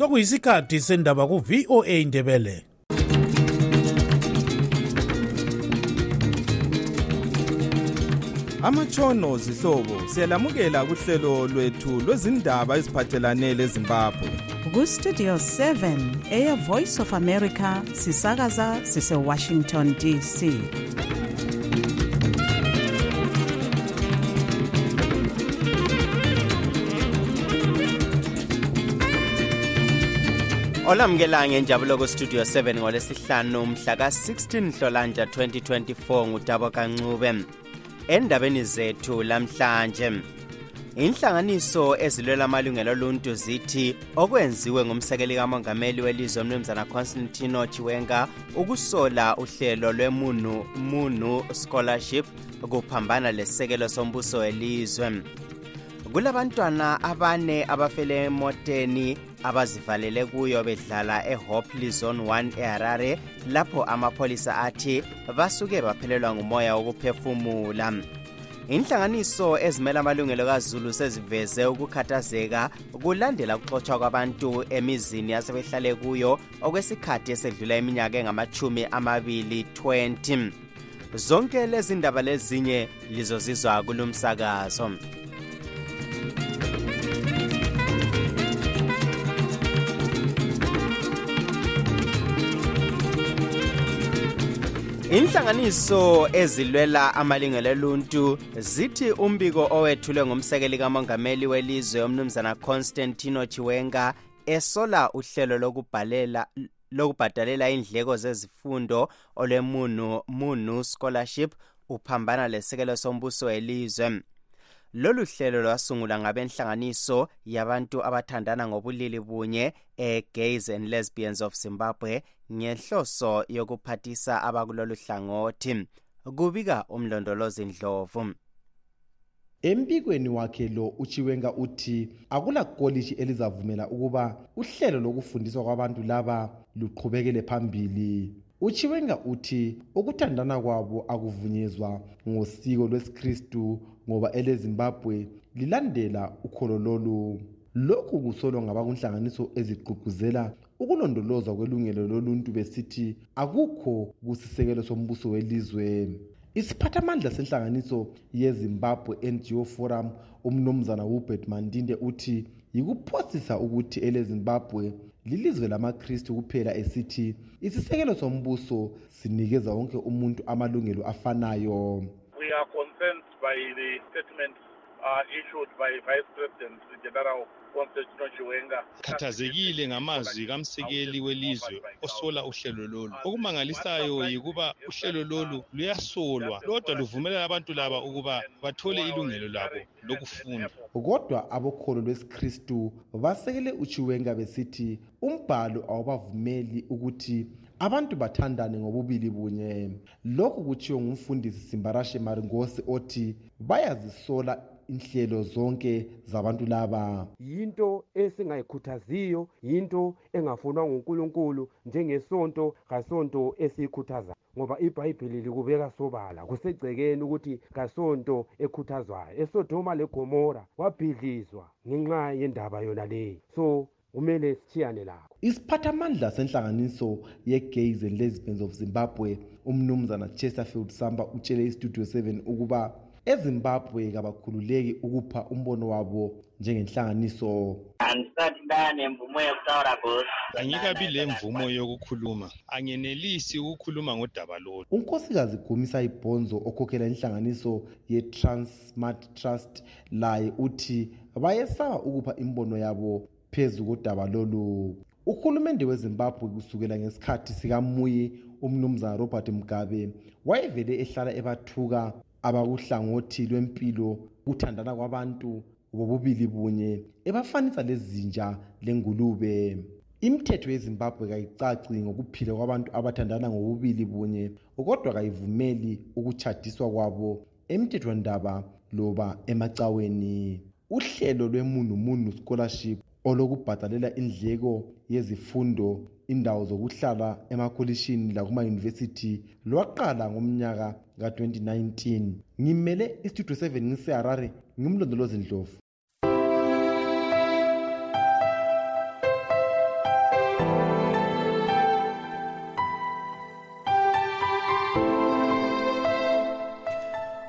sokuyisikhathi sendaba ku-voa indebele amatshono zihlobo siyalamukela kuhlelo lwethu lwezindaba eziphathelane lezimbabwe kustudio 7 eya voice of america sisakaza sisewashington dc olamukela ngenjabulo kustudio 7 ngolesihlanu mhla ka-16 nhlolanja 2024 ngudabo kancube. Endabeni zethu lamhlanje inhlanganiso ezilwela amalungelo oluntu zithi okwenziwe ngumsekeli kamongameli welizwe umnumzana constantino chiwenga ukusola uhlelo lwemunu munu scholarship kuphambana lesisekelo sombuso welizwe. Kulabantwana abane abafele emoteni abazivalele kuyo bedlala ehopley zone 1 eharare lapho amapholisa athi basuke baphelelwa ngumoya wokuphefumula. Inhlanganiso ezimela amalungelo kazulu seziveze ukukhathazeka kulandela ukuxotshwa kwabantu emizini asebehlale kuyo okwesikhathi esedlula iminyaka engamachumi amabili 20 zonke lezi ndaba lezinye lizozizwa kulumsakazo inhlanganiso ezilwela amalungelo oluntu zithi umbiko owethulwe ngumsekeli kamongameli welizwe umnumzana constantino chiwenga esola uhlelo lokubhalela lokubhadalela indleko zezifundo olwemunu munu scholarship uphambana lesekelo sombuso welizwe. Lolu hlelo lwasungulwa ngabenhlanganiso yabantu abathandana ngobulili bunye e-gays and lesbians of zimbabwe ngenhloso yokuphathisa abakulolu hlangothi. Kubika umlondolozi ndlovu. Embikweni wakhe lo uchiwenga uthi akula koliji elizavumela ukuba uhlelo lokufundiswa kwabantu laba luqhubekele phambili. Uchiwenga uthi ukuthandana kwabo akuvunyezwa ngosiko lwesikristu ngoba elezimbabwe lilandela ukholo lolu. Lokhu kusolwa ngabakunhlanganiso ezigqugquzela ukulondolozwa kwelungelo loluntu besithi akukho kusisekelo sombuso welizwe. Isiphathamandla senhlanganiso yezimbabwe ngo forum umnumzana hubert mandinde uthi yikuphosisa ukuthi elezimbabwe lilizwe lamakristu kuphela esithi isisekelo sombuso sinikeza wonke umuntu amalungelo afanayo. By the statement uh, issued by vice president general constantino chiwenga khathazekile ngamazwi kamsekeli welizwe osola uhlelo lolu. Okumangalisayo yikuba uhlelo lolu luyasolwa kodwa luvumelela abantu laba ukuba bathole ilungelo labo lokufunda. Kodwa abokholo lwesikristu basekele uchiwenga besithi umbhalo awubavumeli ukuthi abantu bathandane ngobubili bunye. Lokhu kutshiwo ngumfundisi simbarashe maringosi othi bayazisola inhlelo zonke zabantu laba. Yinto esingayikhuthaziyo yinto engafunwa ngunkulunkulu njengesonto kasonto esiyikhuthaza ngoba ibhayibhili likubeka sobala kusegcekeni ukuthi kasonto ekhuthazwayo. Esodoma legomora wabhidlizwa ngenxa yendaba yona leyi so kumele sithiyane lakho. Isiphathamandla senhlanganiso ye-gays and lesbians of zimbabwe umnumzana chesterfield samba utshele istudio 7 ukuba ezimbabwe kabakhululeki ukupha umbono wabo njengenhlanganiso. Andisathi ndanemvumo yokutaura bosi angikabi le mvumo yokukhuluma. Angenelisi ukukhuluma ngodaba lolu. Unkosikazi gumisa ibhonzo okhokhela inhlanganiso ye-transmart trust laye uthi bayesaba ukupha imbono yabo phezu kodaba lolu. Uhulumende wezimbabwe kusukela ngesikhathi sikamuyi umnumzana robert mugabe wayevele ehlala ebathuka abakuhlangothi lwempilo ukuthandana kwabantu bobubili bunye ebafanisa lezinja lengulube. Imithetho yezimbabwe kayicaci ngokuphila kwabantu abathandana ngobubili bunye kodwa kayivumeli ukutshadiswa kwabo emthethwandaba loba emacaweni uhlelo lwemunumunu scholarship olokubhadalela indleko yezifundo indawo zokuhlala emakolishini lakumayunivesithi lwaqala ngomnyaka ka-2019 ngimele istudio 7 ngiseharare ngimlondolozi ndlovu.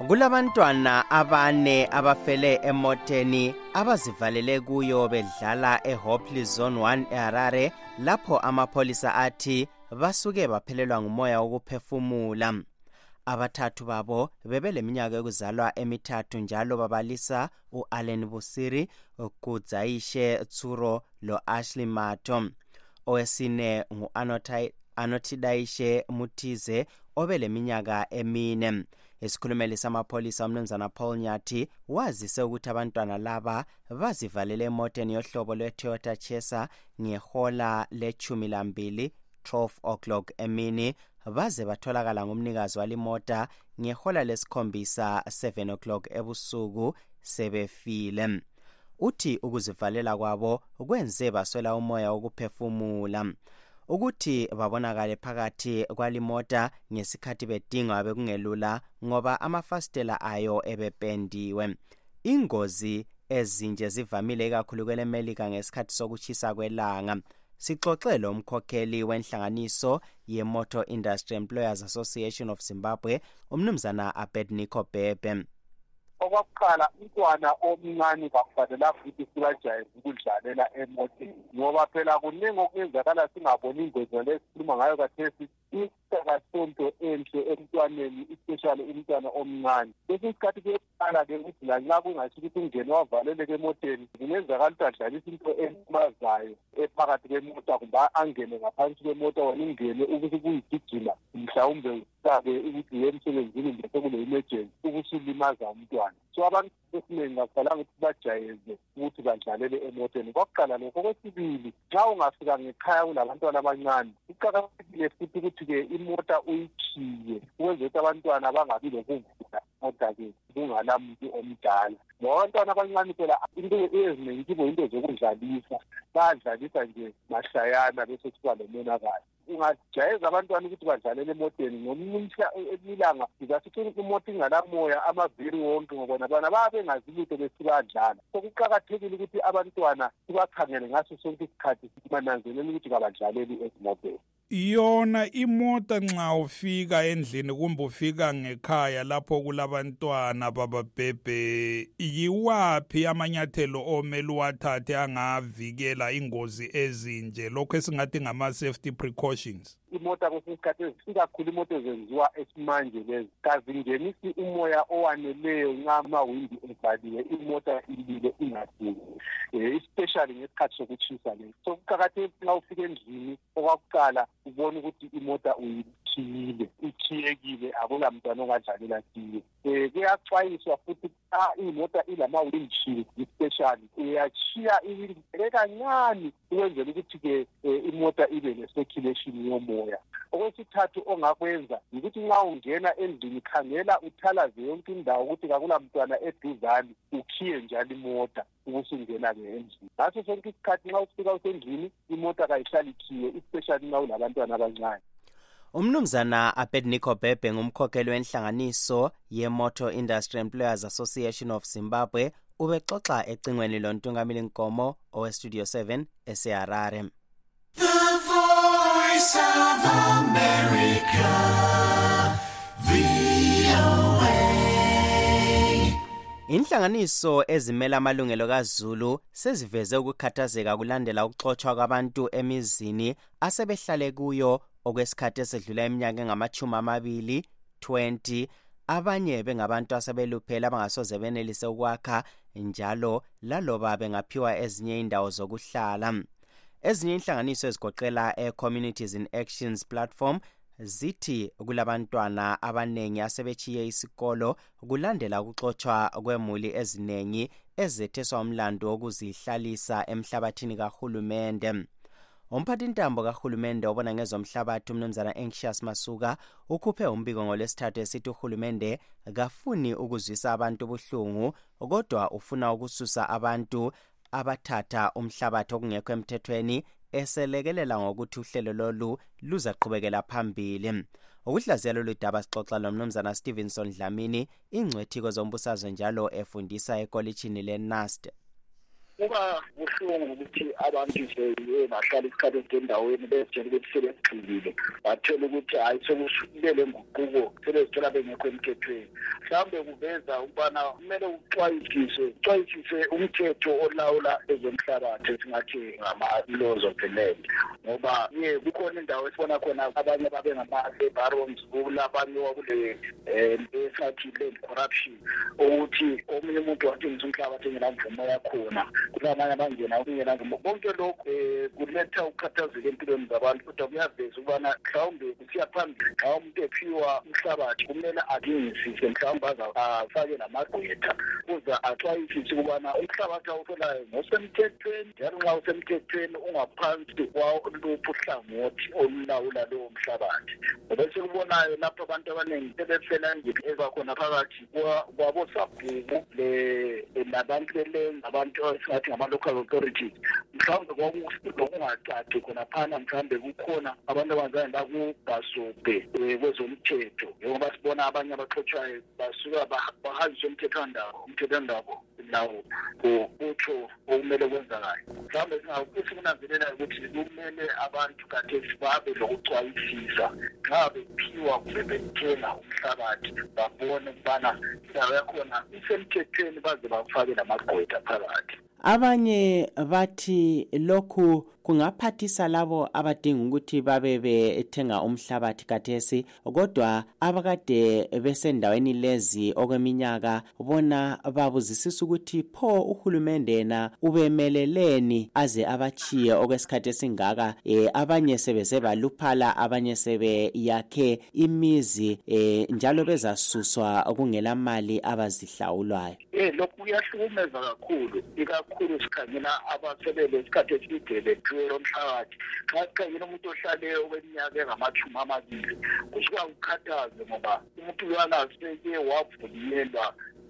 Kulabantwana abane abafele emoteni abazivalele kuyo bedlala ehopley zone 1 eharare lapho amapholisa athi basuke baphelelwa ngumoya wokuphefumula. Abathathu babo bebeleminyaka yokuzalwa emithathu njalo babalisa u-allen busiri kudzayishe tsuro lo-ashley mato owesine ngu-anotidayishe mutize obeleminyaka emine. Isikhulumeli samapholisa umnumzana paul nyathi wazise ukuthi abantwana laba bazivalele emoteni yohlobo lwe-toyota chesa ngehola lechumi lambili 12 o'clock emini. Baze batholakala ngumnikazi walimota ngehola lesikhombisa 7 o'clock ebusuku sebefile. Uthi ukuzivalela kwabo kwenze baswela umoya wokuphefumula. Ukuthi babonakale phakathi kwalimota ngesikhathi bedingwa bekungelula ngoba amafasitela ayo ebependiwe. Ingozi ezinje zivamile ikakhulu kwelemelika ngesikhathi sokushisa kwelanga. Sixoxe lo mkhokheli wenhlanganiso ye-motor industry employers association of zimbabwe umnumzana abednico bebe okwakuqala umntwana omncane kakufanelanga ukuthi sibajayeze ukudlalela emoteni ngoba phela kuningi okuyenzakala singaboni ingozi ngale sikhuluma ngayo kathesi. Isakasonto enhle emntwaneni especially umntwana omncane. Kwesinye isikhathi kuyaqala-ke ukuthi lanxa kungasho ukuthi ungene wavaleleka emoteni kungenzakala ukuthi adlalise into elimazayo ephakathi kwemota kumbe angene ngaphansi kwemota wona ungene ukuthi kuyigijima mhlawumbe usabe ukuthi uye emsebenzini kumbe sekule-emergency ukusulimaza umntwana. So abantu esiningi kakufanelanga ukuthi bajayeze ukuthi badlalele emoteni. Kwakuqala lokho. Okwesibili nxa ungafika ngekhaya kulabantwana abancane kuqakathekile futhi ukuthi-ke imota uyikhiye ukwenzela ukuthi abantwana bangabi lokuvula imota-ke kungala muntu omdala. Ngoba abantwana abancane phela into eziningi kibo into zokudlalisa. Bayadlalisa nje mahlayana bese kuba lomonakalo ungajayeza abantwana ukuthi badlalele emoteni ngomunye ilanga izasithi imoto ingalamoya amaviri wonke ngobona bona baba bengazi lutho besibadlala so kuqakathekile ukuthi abantwana sibakhangele ngaso sonke isikhathi sibananzelele ukuthi kabadlaleli ezimoteni. Yona imota nxa ufika endlini kumbe ufika ngekhaya lapho kulabantwana bababhebhe yiwaphi amanyathelo omele uwathathe angavikela ingozi ezinje? Lokho esingathi ngama-safety precautions. Imota kwesinye isikhathi ikakhulu imoto ezenziwa esimanje lezi. Kazingenisi umoya owaneleyo nxa amawindi evaliwe imota ilile ingafiki um especially ngesikhathi sokutshisa leso so kuqakathekile nxa ufika endlini okwakuqala ubone ukuthi imota uyikhiyile ikhiyekile akula mntwana ongadlalela kiyo um kuyaxwayiswa futhi xa imota ilama-windshield especially. Uyachiya iwindile kancane ukwenzela ukuthi-ke um imota ibe ne-circulation yomoya. Okwesithathu ongakwenza yikuthi nxa ungena endlini khangela uthalaze yonke indawo ukuthi kakula mntwana eduzane ukhiye njalo imota ubusungena-ke endlini. Ngaso sonke isikhathi nxa ufika usendlini imota kayihlali ikhiye especially nxa ulabantwana abancane. Umnumzana abednico bebe ngumkhokheli wenhlanganiso ye-motor industry employers association of zimbabwe ubexoxa ecingweni lontungamili nkomo owestudio 7 eseharare The voice of America, VOA. inhlanganiso ezimela amalungelo kazulu seziveze ukukhathazeka kulandela ukuxotshwa kwabantu emizini asebehlale kuyo okwesikhathi esedlula iminyaka engamachumi amabili 20 abanye bengabantu asebeluphele abangasoze benelise ukwakha njalo laloba bengaphiwa ezinye indawo zokuhlala. Ezinye inhlanganiso ezigoqela e-communities in actions platform zithi kulabantwana abanengi asebechiye isikolo kulandela ukuxotshwa kwemuli eziningi ezetheswa umlando wokuzihlalisa emhlabathini kahulumende. Umphathintambo kahulumende obona ngezomhlabathi umnumzana anxious masuka ukhuphe umbiko ngolwesithathu esithi uhulumende kafuni ukuzwisa abantu ubuhlungu kodwa ufuna ukususa abantu abathatha umhlabathi okungekho emthethweni eselekelela ngokuthi uhlelo lolu luzaqhubekela phambili. Ukuhlaziya lolu daba sixoxa lomnumzana stevenson dlamini ingcwethi kwezombusazwe njalo efundisa ekolitshini lenast. Kuba buhlungu ukuthi abantu seyiye bahlala isikhathi eside endaweni bezitshela ukuthi sebegxilile bathola ukuthi hhayi sekusukele nguquko sebezithola bengekho emthethweni. Mhlawumbe kuveza ukubana kumele uxwayisiswe uxwayisise umthetho olawula ezomhlabathi esingathi ngama-laws of the land. Ngoba ye kukhona indawo esibona khona abanye babe ngama-barons kulabanye wakule um esingathi land corruption ukuthi omunye umuntu wathengisa umhlabathi engenamvumo yakhona kulamanye abangena kungenamvumo konke lokhu um kuletha ukukhathazeka empilweni zabantu kodwa kuyaveza ukubana mhlawumbe kusiya phambili xa umuntu ephiwa umhlabathi kumele alingisise mhlawumbe afake namagqwetha kuze axwayisise ukubana umhlabathi awutholayo ngosemthethweni njalo nxa usemthethweni ungaphansi kwaluphi uhlangothi olulawula lowo mhlabathi. Ngoba esikubonayo lapho abantu abaningi sebefela endlini ebakhona phakathi kwabosabhuku nabantu belenza abantu esingathi ngama-local authorities mhlawumbe kwakungacaci khona phana mhlawumbe kukhona abantu abazange bakubhasobhe um kwezomthetho. Njengoba sibona abanye abaxotshwayo basuka bahanjiswe umthethwandabo umthethwandabo lawo kutsho okumele kwenzakale. Mhlawumbe esikunanzelelayo ukuthi kumele abantu kathesi babe lokucwayisisa nxa bephiwa kumbe bethenga umhlabathi babone ukubana indawo yakhona isemthethweni baze bafake lamagqwetha phakathi. Abanye bathi lokhu kungaphathisa labo abadinga ukuthi babe bethenga umhlabathi kathesi kodwa abakade besendaweni lezi okweminyaka bona babuzisisa ukuthi pho uhulumende yena ubemeleleni aze abachiye okwesikhathi esingaka e, abanye sebeze baluphala abanye sebeyakhe imizi e, njalo bezasuswa kungela mali abazihlawulwayo. Eh lokhu kuyahlukumeza kakhulu ikakhulu sikhangela abasebele isikhathi eside bethiwe lo mhlabathi xa sikhangela umuntu ohlale okweminyaka engamashumi amabili? Kusuka kukhathaze ngoba umuntu lwana seke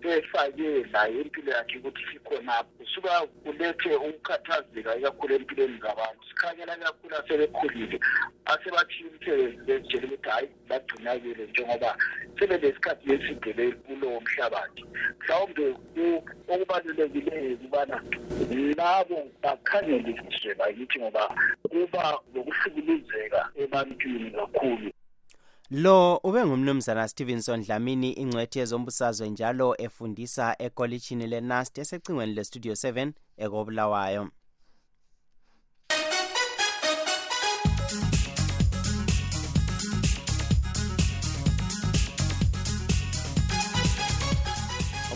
sefake naye impilo yakhe ukuthi sikhonapho. Kusuka kulethe ukukhathazeka ikakhulu empilweni zabantu. Sikhangela kakhulu asebekhulile asebathiye umsebenzi bezitshela ukuthi hhayi bagcinakele njengoba sebelesikhathi eside kulowo mhlabathi. Mhlawumbe okubalulekileyo ukubana labo bakhangeliswe bakithi ngoba kuba lokuhlukuluzeka ebantwini kakhulu lo ube ngumnumzana stevenson dlamini ingcwethi yezombusazwe njalo efundisa ekolitshini lenast esecingweni lestudio 7 ekobulawayo.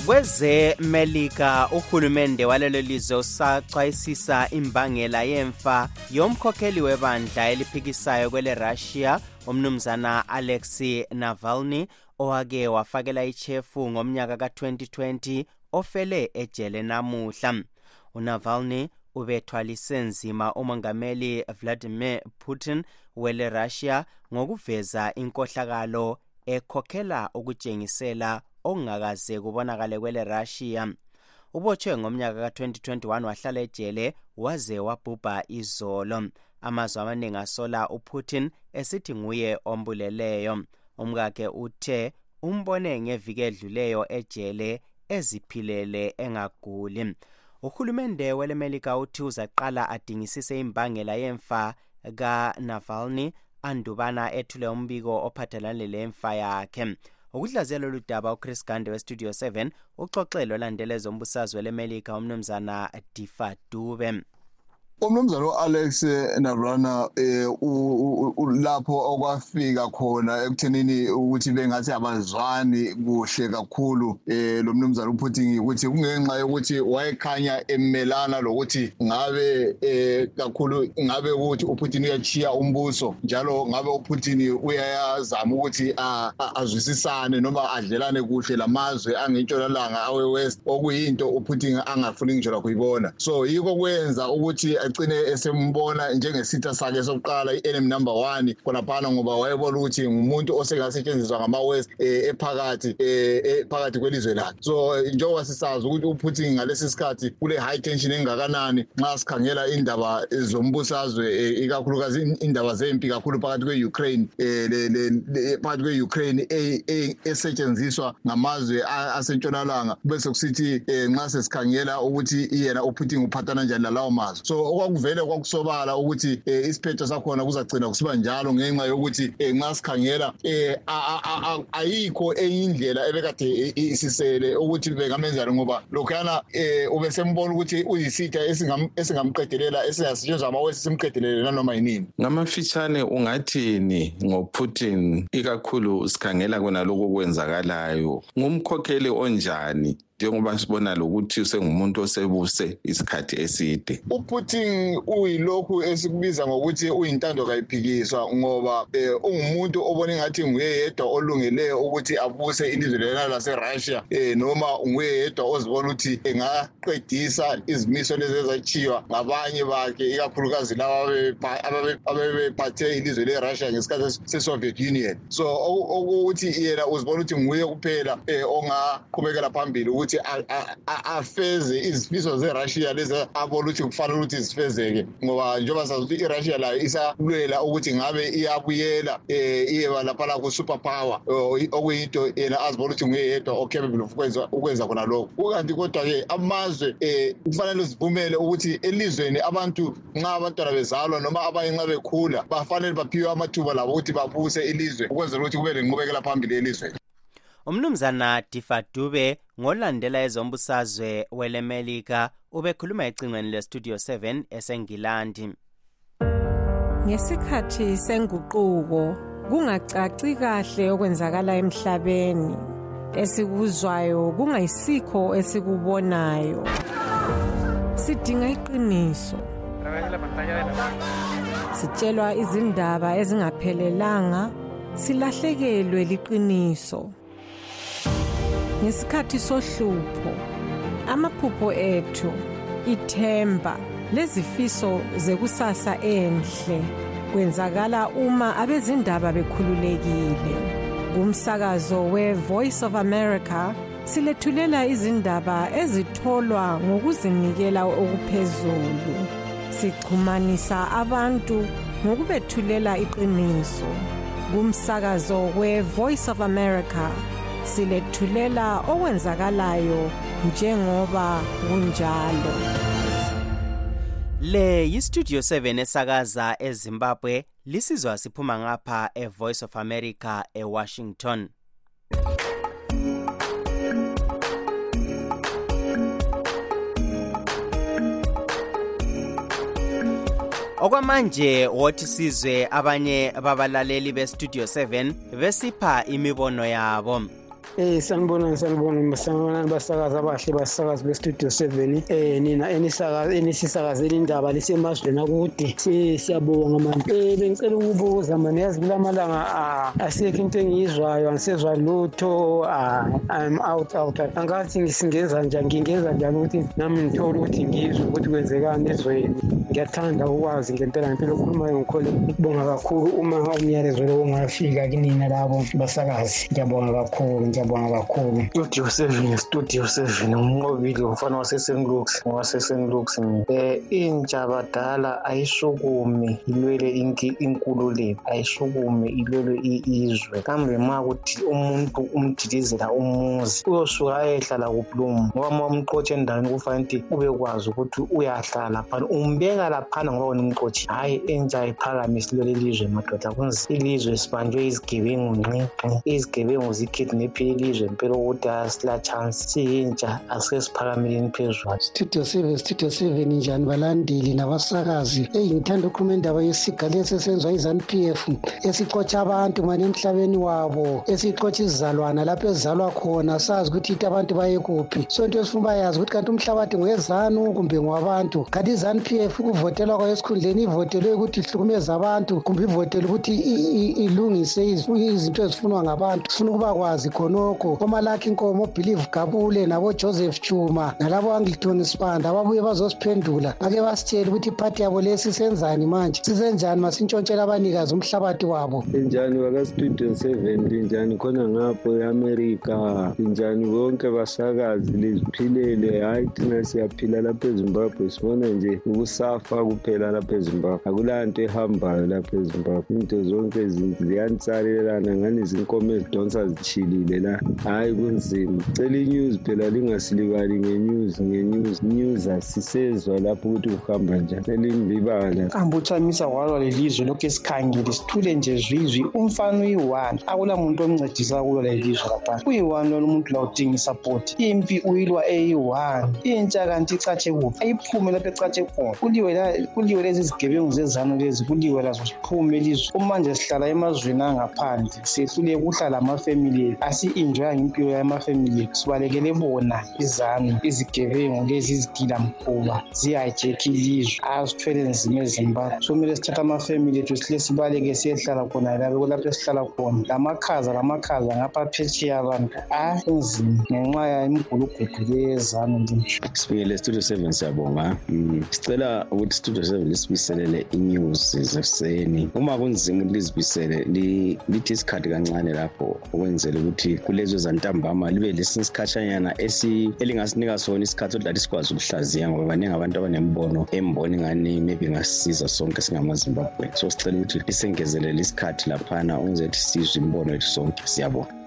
Kwezemelika uhulumende walelo lizwe usacwayisisa imbangela yemfa yomkhokheli webandla eliphikisayo kwele russia umnumzana alexei navalny owake wafakela ichefu ngomnyaka ka-2020 ofele ejele namuhla. Unavalny ubethwalise nzima umongameli vladimir putin wele russia ngokuveza inkohlakalo ekhokhela ukutshengisela okungakaze kubonakale kwele russia ubotshwe ngomnyaka ka-2021 wahlala ejele waze wabhubha izolo. Amazwe amaningi asola uputin esithi nguye ombuleleyo. Umkakhe uthe umbone ngeviki edluleyo ejele eziphilele engaguli. Uhulumende welemelika uthi uzaqala adingisise imbangela yemfa kanavalny andubana ethule umbiko ophathelane lemfa yakhe. Ukudlazela lolu daba uchris gande westudio 7 uxoxelo olandela ezombusazwe lemelika umnumzana difa dube. Umnumzana u-alex navrana um lapho okwafika khona ekuthenini ukuthi bengathi abazwani kuhle kakhulu um lo mnumzana uputin ukuthi kungenxa yokuthi wayekhanya emelana lokuthi ngabe um kakhulu ngabe ukuthi uputin uyachiya umbuso njalo ngabe uputin uyazama ukuthi azwisisane noma adlelane kuhle lamazwe angentshonalanga awe-west okuyinto uputin angafuni ngitsho lakho yibona so yikho kwenza ukuthi agcine esembona njengesitha sakhe sokuqala i-enemy number one khonaphana ngoba wayebona ukuthi ngumuntu osengasetshenziswa ngama-west um ephakathi um phakathi kwelizwe lakhe. So njengoba sisazi ukuthi uputin ngalesi sikhathi kule high tension engakanani nxa sikhangela indaba zombusazwe um ikakhulukazi indaba zempi kakhulu phakathi kwe-ukraine um phakathi kwe-ukraine e- e- esetshenziswa ngamazwe a- asentshonalanga. Bese kusithi um nxa sesikhangela ukuthi yena uputin uphathana njani lalawo mazwe. So okwakuvele kwakusobala ukuthi um isiphetho sakhona kuzagcina kusiba njalo ngenxa yokuthi um nxa sikhangela um ayikho enye indlela ebekade i- isisele ukuthi bengamenzani ngoba lokhuyana um ubesembona ukuthi uyisitha esingam- esingamqedelela esingasetshenziswa amawesi simqedelele nanoma yinini. Ngamafitshane ungathini ngoputin? Ikakhulu sikhangela kona lokhu kwenzakalayo ngumkhokheli onjani? Njengoba sibona lokuthi usengumuntu osebuse isikhathi eside. Uputin uyilokhu esikubiza ngokuthi uyintando kayiphikiswa ngoba um ungumuntu obona engathi nguye yedwa olungeleyo ukuthi abuse ilizwe lena laserussia um noma nguye yedwa ozibona ukuthi engaqedisa izimiso lezi ezatshiywa ngabanye bakhe ikakhulukazi laba abebepa- ababe- abebephathe ilizwe lerussia ngesikhathi se-soviet union. So oku- okuthi yena uzibona ukuthi nguye kuphela um ongaqhubekela phambili ukuthi a- a- a- afeze izifiso zerussia lezi abona ukuthi kufanele ukuthi zifezeke. Ngoba njengoba sazi ukuthi irussia layo isalwela ukuthi ngabe iyabuyela um iyeba laphana ku-super power eh, okuyinto yena azibona ukuthi nguye yedwa ocapable of ukwenza- ukwenza khona lokho kukanti kodwa-ke amazwe um kufanele zivumele ukuthi elizweni abantu nxa abantwana bezalwa noma abanye nxa bekhula bafanele baphiwe amathuba labo ukuthi babuse ilizwe ukwenzela ukuthi kube lenqubekela phambili elizweni. Umnumzana difadube ngolandela ezombusazwe welemelika ubekhuluma ecingweni lestudio 7 esengilandi. Ngesikhathi senguquko kungacaci kahle okwenzakala emhlabeni. Esikuzwayo kungayisikho esikubonayo. Sidinga iqiniso. Sitshelwa izindaba ezingaphelelanga silahlekelwe liqiniso. Ngesikhathi sohlupho amaphupho ethu ithemba lezifiso zekusasa enhle kwenzakala uma abezindaba bekhululekile. Kumsakazo we-voice of america silethulela izindaba ezitholwa ngokuzinikela okuphezulu. Sixhumanisa abantu ngokubethulela iqiniso. Kumsakazo we-voice of america silethulela okwenzakalayo njengoba kunjalo. Le yistudio 7 esakaza ezimbabwe lisizwa siphuma ngapha evoice of america ewashington. Okwamanje wothi sizwe abanye babalaleli bestudio 7 besipha imibono yabo. Eh sanibona sanibona sanibona basakazi abahle basakazi bestudio 7 eh nina enisakaza enisisakazela indaba lisemazweni akude. Si- siyabonga mani eh bengicela ukubuza mani yazi kulamalanga asekho into engiyizwayo angisezwa lutho ah, I'm out out angathi ngisingenza njani ngingenza njani ukuthi nami ngithole ukuthi ngizwe ukuthi kwenzekani ezweni? Ngiyathanda ukwazi ngempela ngempela okhulumayo ngikhole. Ukubonga kakhulu uma umyalezo lo ungafika kinina labo basakazi. Ngiyabonga kakhulu ngiyabonga kakhulu. Studio seven studio seven umnqobile umfana wasesenlux wasesenlux um intsha badala ayisukumi ilwele inkululeko ayisukumi ilwele izwe kambe ma kuthi umuntu umdilizela umuzi uyosuka ayehlala kuplumu ngoba ma umqotshe endaweni kufanele ukuthi ubekwazi ukuthi uyahlala phana umbeka laphana ngoba wena umqotshi hhayi entsha iphakamise ilwele ilizwe madoda kunzi ilizwe sibanjwe izigebengu nqinqi izigebengu zikidnephile ilizwe mpela ukuthi asila chance siyintsha asike siphakamileni phezulu. Studio seven studio seven njani balandeli nabasakazi? Eyi ngithanda ukhuluma indaba yesiga lesi esenziwa i-zanup f esixotsha abantu mani emhlabeni wabo esixotsha izizalwana lapho ezizalwa khona sazi ukuthi ithi abantu baye kuphi. So into esifuna bayazi ukuthi kanti umhlabathi ngowezanu kumbe ngowabantu kanti i-zanup f ukuvotelwa kwayo esikhundleni ivotelwe ukuthi ihlukumeze abantu kumbe ivotele ukuthi ilungise iz- izinto ezifunwa ngabantu. Sifuna ukuba kwazi khonokho lokho omalakhi inkomo obelieve gabule nabojoseph chuma nalabo angliton sibanda ababuye bazosiphendula. Bake basitshele ukuthi iphathi yabo lesi senzani manje? Abanikazi umhlabathi wabo. Seven? Linjani khona ngapho e-amerika linjani bonke basakazi? Liziphilele hhayi thina siyaphila lapha ezimbabwe. Sibona nje ukusafa kuphela lapha ezimbabwe. Ehambayo lapha ezimbabwe. Into zonke ngani ezidonsa la hhayi kunzima. Cela inews phela lingasilibali ngenews ngenews. News asisezwa lapho ukuthi kuhamba njani. Selimbibala ambuchamisa walwa lelizwe lokhu esikhangele sithule nje zwizwi. Umfana uyi-one akula muntu omncedisa kulwa lelizwe lapha. Uyi-one lolo muntu la udinga isapoti impi uyilwa eyi-one. Intsha kanti icatshe kuphi? Ayiphume lapho ecatshe khona. Kuliwe lezi zigebengu zezano lezi kuliwe lazo siphume elizwe umanje sihlala emazweni angaphandle sehluleke ukuhlala amafemili ethu asi-enjoyanga impilo yamafemili sibalekele bona izanu izigebengu lezi izigilamkhuba ziyajekha ilizwe. Azithwele nzima ezimbabwe. So kumele sithathe amafemili ethu sihle sibaleke siyehlala khona lapho lapho esihlala khona. Lamakhaza lamakhaza ngapha phetsheya abantu a kunzima ngenxa yemigulugudu le yezanu linje sibingele studio seven siyabonga. Mm, sicela ukuthi studio seven lisibiselele i-news zekuseni uma kunzima ukuthi lizibisele li- lithi isikhathi kancane lapho ukwenzela ukuthi kulezo zantambama libe lesinye isikhatshanyana esi- elingasinika sona isikhathi sokuthi lathi sikwazi ukuhlaziya ngoba baningi abantu abanembono emboni ngani maybe ngasisiza sonke singamazimbabwe. So sicela ukuthi lisengezelele isikhathi laphana ukwenzela ukuthi sizwe imbono yethu sonke. Siyabonga.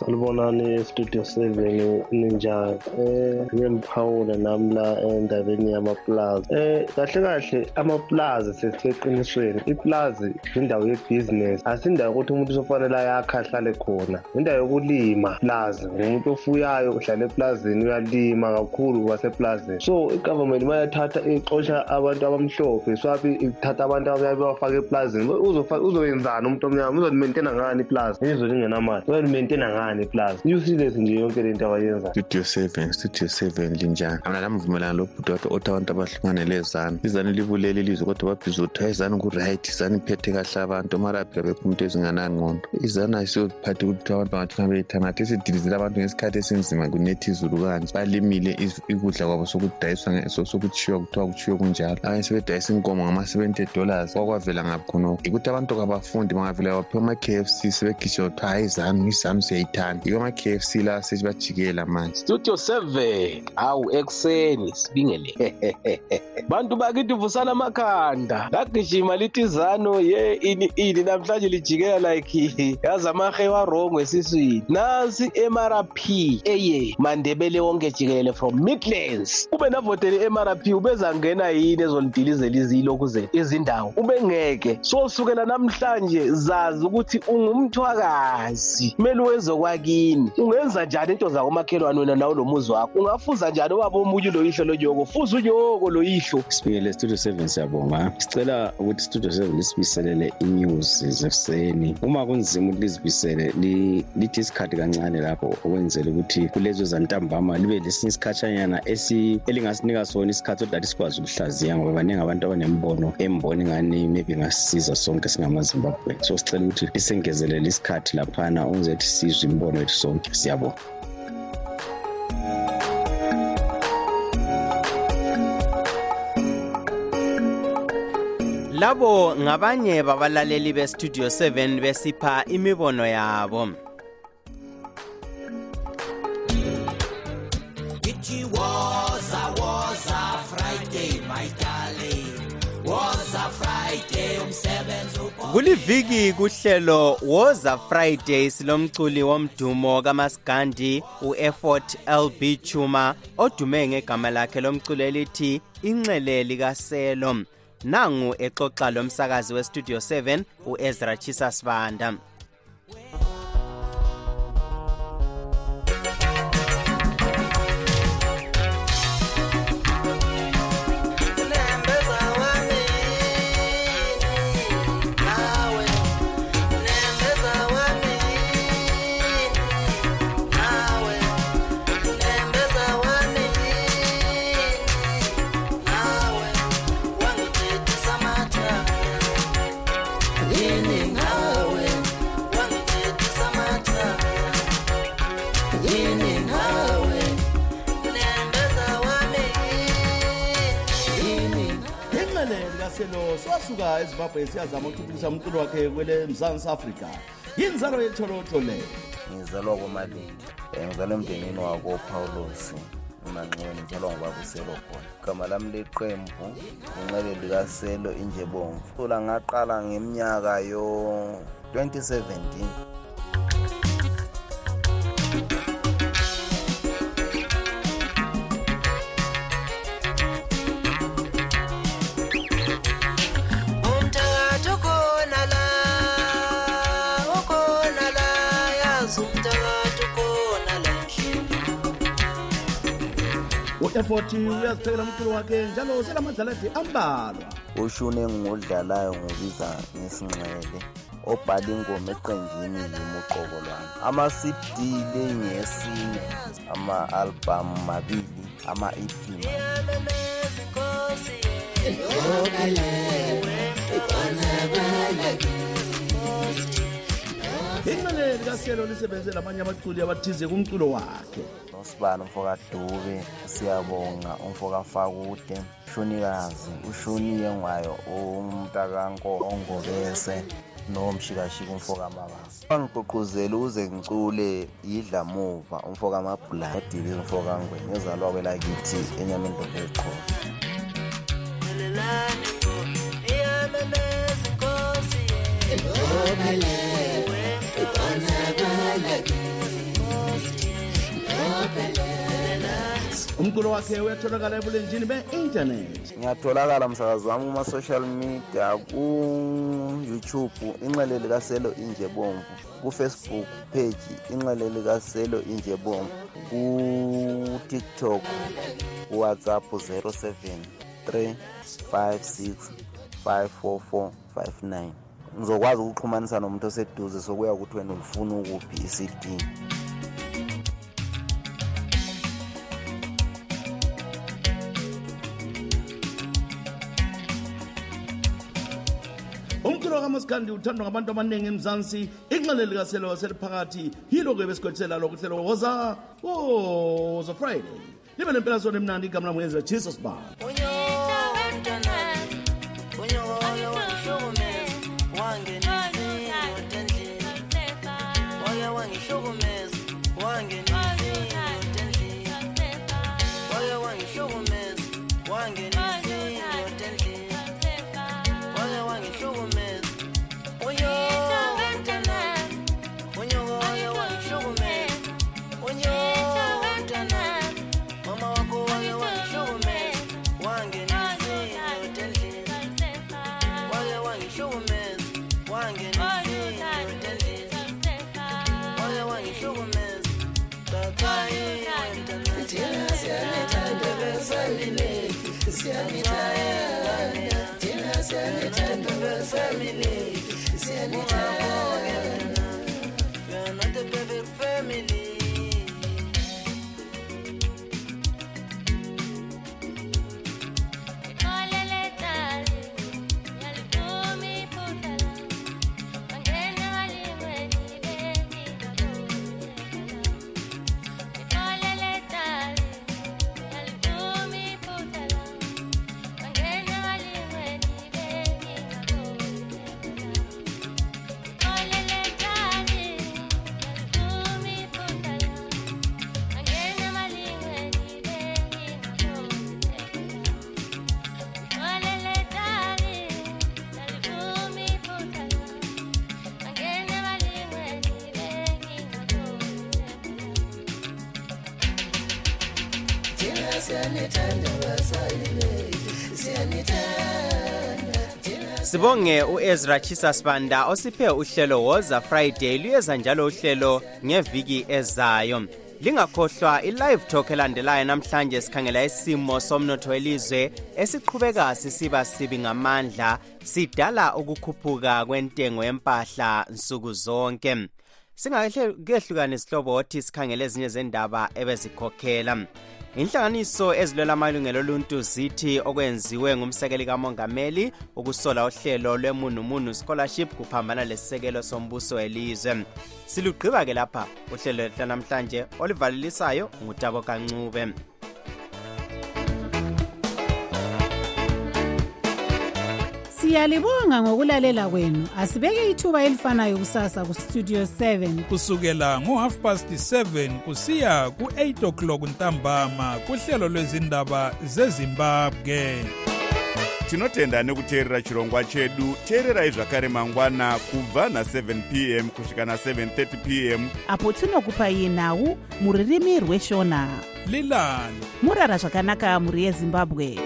Sanibonani studio seven ninjani um ngiyemphawula nami la endabeni yamaplazi. Um kahle kahle amaplazi sesiseqinisweni iplazi indawo yebhizinesi asindawo yokuthi umuntu usofanele ayakhe ahlale khona. Indawo yokulima plazi. Ngumuntu ofuyayo uhlala eplazini uyalima kakhulu kwaseplazini. So igovernment uma yathatha ixosha abantu abamhlophe swabi ithatha abantu abayabe bafake eplazini. Uzofa- uzoyenzani umuntu omnyama? Uzolimentena ngani iplazi? Izwe lingenamali uzolimentena ngani? Iplazi useless nje yonke lento abayenzayo. Studio seven studio seven linjani? Mina lamvumelana lobhuti wakhe othi abantu abahlukane lezanu izanu libulele ilizwe kodwa babhizi ukuthi hayi izanu kuright izanu iphethe kahle abantu marabhila bekho umuntu ezinganangqondo izanu ayisiyophatha ukuthi abantu bangathi beyithanathi esidilizele abantu ngesikhathi esinzima kunethi izulu kanje. Balimile ukudla kwabo sokudayiswa sokuthiwa kuthiwa kuthiwe kunjalo. Abanye sebedayisa inkomo ngama-seventy dollars kwakwavela ngaphi khonoko yikuthi abantu kabafundi bangavela baphiwa ama-k f c sebegijima kuthiwa hayi izanu izanu siyayithanda yiko ama-k f c la sesibajikela manje studio 7 hawu ekuseni sibingele. Bantu bakithi vusana amakhanda. Lagijima lithi zano ye ini ini namhlanje lijikela like yazi amahe warongo esiswini. Nansi mrp eye mandebele wonke jikelele from midlands. Ube navotele mrp ubezangena yini ezolidilizela izilokhu zethu izindawo? Ubengeke so sukela namhlanje zazi ukuthi ungumthwakazi. Kumele uwenze kwakini ungenza njani into zakomakhelwane wena nawo lo muzi wakho? Ungafuza njani ubaba omunye uloyihlo lonyoko fuza unyoko loyihlo sibingele studio seven siyabonga. Sicela ukuthi studio seven lisibiselele i-news zekuseni. Uma kunzima ukuthi lizibisele li- lithi isikhathi kancane lapho okwenzela ukuthi kulezo zantambama libe lesinye isikhatshanyana elingasinika sona isikhathi sokuthi sikwazi ukuhlaziya ngoba baningi abantu abanembono embona ngani maybe ngasisiza sonke singamazimbabwe so sicela ukuthi lisengezelele isikhathi laphana ukuthi sizwe imbono yethu sonke siyabonga. Labo ngabanye babalaleli bestudio 7 besipha imibono yabo. It was a Friday umsebenzi kuliviki kuhlelo woza friday silomculi womdumo kamasigandi u-effort lb chuma odume ngegama lakhe lomculo elithi inxele likaselo. Nangu exoxa lomsakazi westudio 7 u-ezra chisa inxele likaselo siwasuka ezimbabwe siyazama ukuthuthukisa umculo wakhe kwele mzantsi afrika. Yinzalo yetholotho le ngizalwa komalindi um ngizalwa emndenini wakopawulos emanxiweni ngizalwa ngobabuselo khona. Igama lami leqembu inxele likaselo injebomvu. Cula ngaqala ngeminyaka yo-2017 u-efort uyaziphekela umculo wakhe njalo selamadlalathi ambalwa. Ushune engiwudlalayo ngubiza ngesinxele obhala ingoma eqenjini yimi uqobo lwami ama-cd lengesine ama-albhamu mabili ama-ep iyamemeza inkosi inxele likaselo lisebenze lamanye abaculi abathize kumculo wakhe. Nosibani umfoka dube siyabonga. Umfoka fakude shonikazi ushoniye ngwayo umntakangobese nomshikashika umfoka mababa wangigqugquzela ukuze ngicule yidla muva umfoka amabhladile umfoka ngwenya ezalwa kwelakithi ngo iyamemeza inkosi umculo wakhe uyatholakala ebulenjini be-intanethi ngiyatholakala msakazi wami kuma-social media ku-youtube inxele likaselo injebomvu ku-facebook page inxele likaselo injebomvu ku-tiktok kuwhatsapp 07 356 54459 ngizokwazi ukuxhumanisa nomuntu oseduze sokuya ukuthi wena ulifuna ukuphi i-cd. Umculo kamasikandi uthandwa ngabantu abaningi emzansi inxele likaselo seliphakathi yilo-ke besikwethisela lokhu hlelo woza woza friday. Libe nempelasona emnandi igama lamuyeza jesus ba Sell me time. Sibonge u-ezra chisasbanda osiphe uhlelo woza friday luyeza njalo uhlelo ngeviki ezayo. Lingakhohlwa i-live talk elandelayo namhlanje sikhangela isimo somnotho welizwe esiqhubeka sisiba sibi ngamandla sidala ukukhuphuka kwentengo yempahla nsuku zonke. Singakehlukani isihlobo othi sikhangele ezinye zendaba ebezikhokhela. Inhlanganiso ezilwela amalungelo oluntu zithi okwenziwe ngumsekeli kamongameli ukusola uhlelo lwemunumunu scholarship kuphambana lesisekelo sombuso welizwe. Silugqiba-ke lapha uhlelo hlanamhlanje olivalelisayo ngutabo kancube. Siyalibonga ngokulalela kwenu. Asibeke ithuba elifanayo kusasa kustudio 7 kusukela ngo-half past 7 kusiya ku-8 o'clock ntambama kuhlelo lwezindaba zezimbabwe. Tinotenda nekuteerera chirongwa chedu. Teererai zvakare mangwana kubva na7 p m kusvika na730 p m. Apo tinokupai nhau muririmi rweshona. Lilani. Murara zvakanaka mhuri yezimbabwe